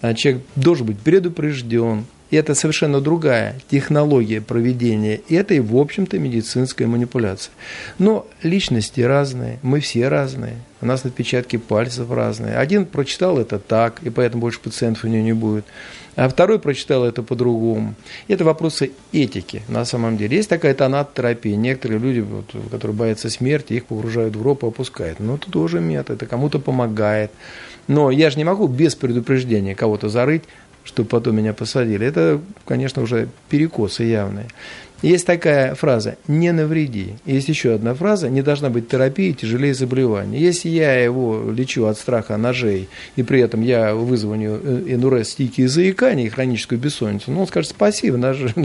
а человек должен быть предупрежден, это совершенно другая технология проведения этой, в общем-то, медицинской манипуляции. Но личности разные, мы все разные, у нас отпечатки пальцев разные. Один прочитал это так, и поэтому больше пациентов у него не будет а второй прочитал это по-другому. Это вопросы этики на самом деле. Есть такая тонат-терапия. Некоторые люди, вот, которые боятся смерти, их погружают в гроб и опускают. Но это тоже метод, это кому-то помогает. Но я же не могу без предупреждения кого-то зарыть, чтобы потом меня посадили. Это, конечно, уже перекосы явные. Есть такая фраза «не навреди». Есть еще одна фраза «не должна быть терапии тяжелее заболевания». Если я его лечу от страха ножей, и при этом я вызванию энурез, стики и заикания, и хроническую бессонницу, ну, он скажет «спасибо, ножи».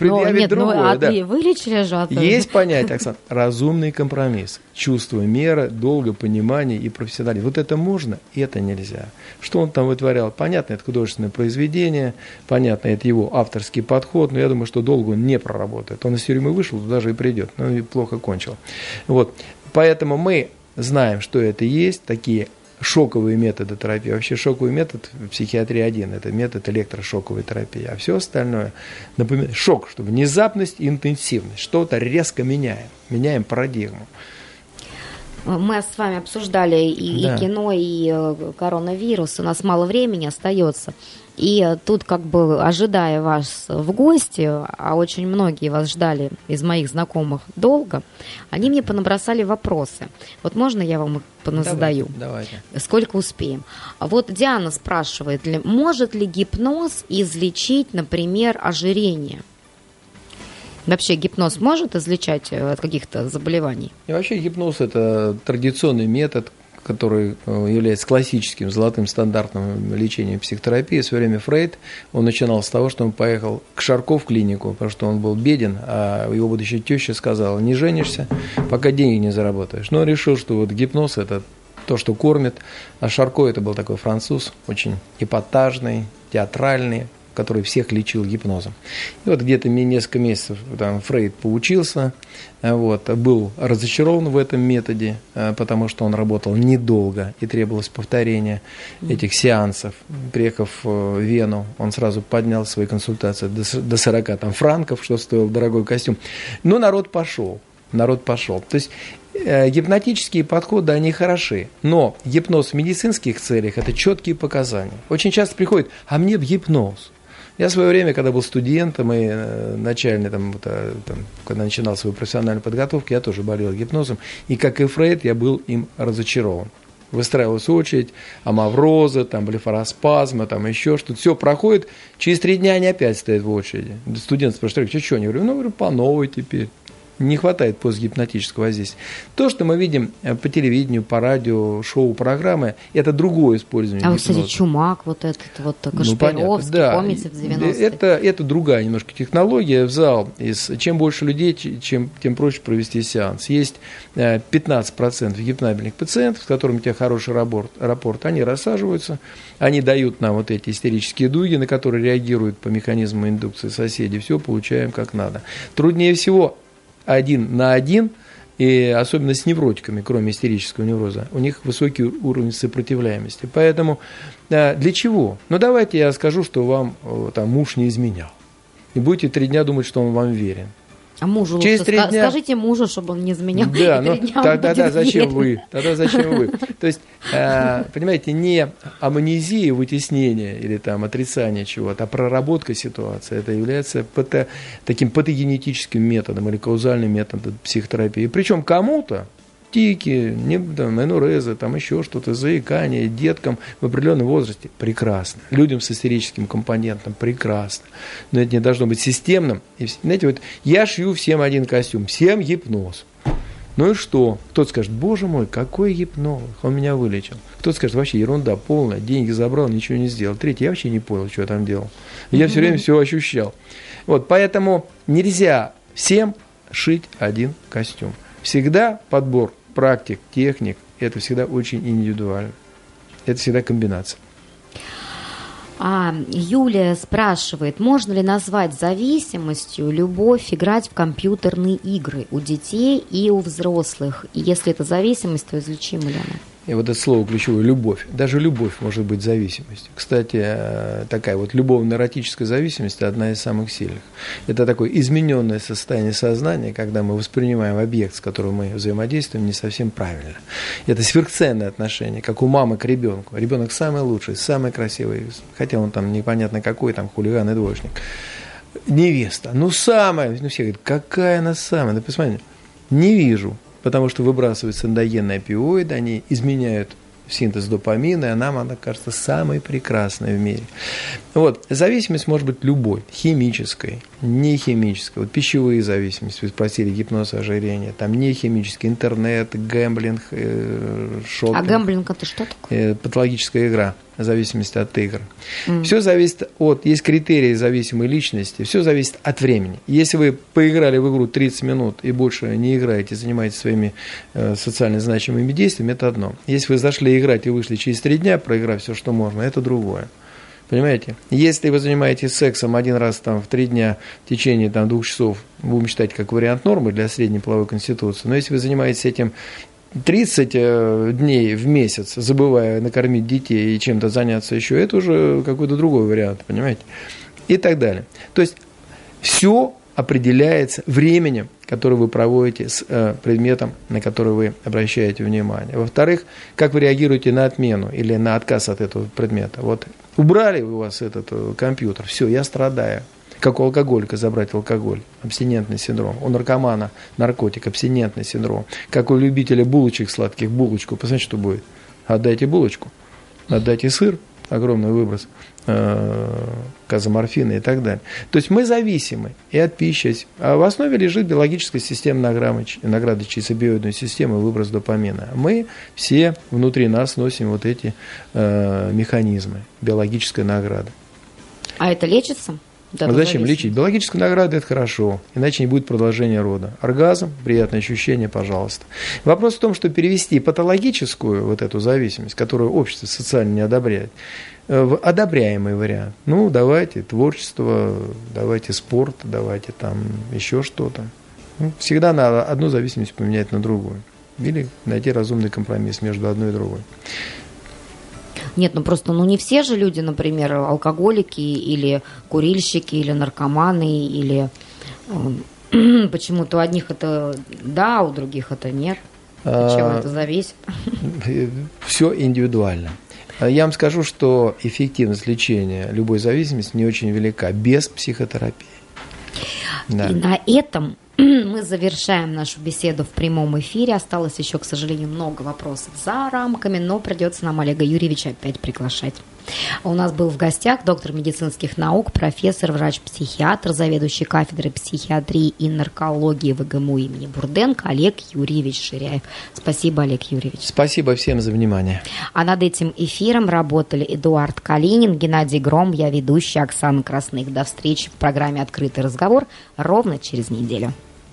Ну, нет, ну, а ты вылечили же от Есть понятие, Оксана, разумный компромисс. Чувство мера, долго, понимание и профессионализм. Вот это можно, это нельзя. Что он там вытворял? Понятно, это художественное произведение, понятно, это его авторский подход, но я думаю, что долго он не проработает. Он из тюрьмы вышел, туда же и придет, но и плохо кончил. Вот. Поэтому мы знаем, что это есть, такие шоковые методы терапии. Вообще шоковый метод в психиатрии один, это метод электрошоковой терапии. А все остальное, например, шок, что внезапность и интенсивность, что-то резко меняем, меняем парадигму. Мы с вами обсуждали и, да. и кино, и э, коронавирус. У нас мало времени остается. И тут как бы ожидая вас в гости, а очень многие вас ждали из моих знакомых долго, они мне понабросали вопросы. Вот можно я вам их задаю? Давайте, давайте. Сколько успеем. Вот Диана спрашивает, может ли гипноз излечить, например, ожирение? Вообще гипноз может излечать э, от каких-то заболеваний? И вообще гипноз – это традиционный метод, который э, является классическим золотым стандартом лечения психотерапии. В свое время Фрейд, он начинал с того, что он поехал к Шарко в клинику, потому что он был беден, а его будущая теща сказала, не женишься, пока деньги не заработаешь. Но он решил, что вот гипноз – это то, что кормит. А Шарко это был такой француз, очень эпатажный, театральный, который всех лечил гипнозом. И вот где-то несколько месяцев там Фрейд поучился, э, вот, был разочарован в этом методе, э, потому что он работал недолго и требовалось повторение этих сеансов. Приехав в Вену, он сразу поднял свои консультации до 40 там, франков, что стоил дорогой костюм. Но народ пошел народ пошел. То есть э, гипнотические подходы, они хороши, но гипноз в медицинских целях – это четкие показания. Очень часто приходит, а мне в гипноз. Я в свое время, когда был студентом и э, начальный, там, э, там, когда начинал свою профессиональную подготовку, я тоже болел гипнозом. И как и Фрейд, я был им разочарован. Выстраивалась очередь, амавроза, там, блефароспазма, там еще что-то. Все проходит, через три дня они опять стоят в очереди. Студент спрашивает, что, что? Я говорю, ну, говорю, по новой теперь не хватает постгипнотического воздействия. То, что мы видим э, по телевидению, по радио, шоу-программы, это другое использование А вот, кстати, Чумак, вот этот вот Кашпировский, ну, да. помните, в 90-е? Это, это другая немножко технология в зал. Из, чем больше людей, чем, тем проще провести сеанс. Есть 15% э, гипнабельных пациентов, с которыми у тебя хороший рапорт, рапорт, они рассаживаются, они дают нам вот эти истерические дуги, на которые реагируют по механизму индукции соседи, все получаем как надо. Труднее всего один на один, и особенно с невротиками, кроме истерического невроза, у них высокий уровень сопротивляемости. Поэтому э, для чего? Ну, давайте я скажу, что вам э, там, муж не изменял. И будете три дня думать, что он вам верен. А мужу Через лучше ска- дня... скажите мужу, чтобы он не изменял. Да, ну, тогда да, зачем вы? Тогда зачем вы? То есть, э, понимаете, не амнезия, вытеснение или там отрицание чего-то, а проработка ситуации. Это является пато, таким патогенетическим методом или каузальным методом психотерапии. Причем кому-то тики, не, там, энурезы, там еще что-то, заикание деткам в определенном возрасте. Прекрасно. Людям с истерическим компонентом прекрасно. Но это не должно быть системным. И, знаете, вот я шью всем один костюм, всем гипноз. Ну и что? Кто-то скажет, боже мой, какой гипноз, он меня вылечил. Кто-то скажет, вообще ерунда полная, деньги забрал, ничего не сделал. Третий, я вообще не понял, что я там делал. Я все время все ощущал. Вот, поэтому нельзя всем шить один костюм. Всегда подбор практик, техник, это всегда очень индивидуально. Это всегда комбинация. А Юлия спрашивает, можно ли назвать зависимостью любовь играть в компьютерные игры у детей и у взрослых? И если это зависимость, то излечима ли она? И вот это слово ключевое – любовь. Даже любовь может быть зависимостью. Кстати, э, такая вот любовно-эротическая зависимость – одна из самых сильных. Это такое измененное состояние сознания, когда мы воспринимаем объект, с которым мы взаимодействуем, не совсем правильно. Это сверхценное отношение, как у мамы к ребенку. Ребенок самый лучший, самый красивый, хотя он там непонятно какой, там хулиган и двоечник. Невеста, ну самая, ну все говорят, какая она самая, да посмотрите, не вижу, потому что выбрасываются эндогенные опиоиды, они изменяют синтез допамина, и нам она кажется самой прекрасной в мире. Вот, зависимость может быть любой, химической, не химической. Вот пищевые зависимости, вы спросили, гипноз, ожирение, там не химический, интернет, гэмблинг, э, шопинг. А гэмблинг это что такое? Э, патологическая игра зависимости от игр. Mm. Все зависит от, есть критерии зависимой личности, все зависит от времени. Если вы поиграли в игру 30 минут и больше не играете, занимаетесь своими э, социально значимыми действиями, это одно. Если вы зашли играть и вышли через три дня, проиграв все, что можно, это другое. Понимаете? Если вы занимаетесь сексом один раз там, в три дня в течение там, двух часов, будем считать как вариант нормы для средней половой конституции, но если вы занимаетесь этим 30 э, дней в месяц, забывая накормить детей и чем-то заняться еще, это уже какой-то другой вариант, понимаете? И так далее. То есть все определяется временем, которое вы проводите с э, предметом, на который вы обращаете внимание. Во-вторых, как вы реагируете на отмену или на отказ от этого предмета. Вот убрали у вас этот э, компьютер, все, я страдаю как у алкоголика забрать алкоголь, абстинентный синдром, у наркомана наркотик, абстинентный синдром, как у любителя булочек сладких, булочку, посмотрите, что будет. Отдайте булочку, отдайте сыр, огромный выброс э, казоморфина и так далее. То есть мы зависимы и от пищи, а в основе лежит биологическая система награды, награды через биоидную систему выброс допамина. Мы все внутри нас носим вот эти э, механизмы биологической награды. А это лечится? Да, зачем лечить? Биологическая награда – это хорошо, иначе не будет продолжения рода. Оргазм, приятное ощущение, пожалуйста. Вопрос в том, что перевести патологическую вот эту зависимость, которую общество социально не одобряет, э, в одобряемый вариант. Ну, давайте творчество, давайте спорт, давайте там еще что-то. Ну, всегда надо одну зависимость поменять на другую. Или найти разумный компромисс между одной и другой. Нет, ну просто, ну не все же люди, например, алкоголики или курильщики, или наркоманы, или э, почему-то у одних это да, а у других это нет. От чего это зависит? Все индивидуально. Я вам скажу, что эффективность лечения любой зависимости не очень велика без психотерапии. Да. И на этом мы завершаем нашу беседу в прямом эфире. Осталось еще, к сожалению, много вопросов за рамками, но придется нам Олега Юрьевича опять приглашать. У нас был в гостях доктор медицинских наук, профессор, врач-психиатр, заведующий кафедрой психиатрии и наркологии ВГМУ имени Бурденко Олег Юрьевич Ширяев. Спасибо, Олег Юрьевич. Спасибо всем за внимание. А над этим эфиром работали Эдуард Калинин, Геннадий Гром, я ведущая Оксана Красных. До встречи в программе «Открытый разговор» ровно через неделю.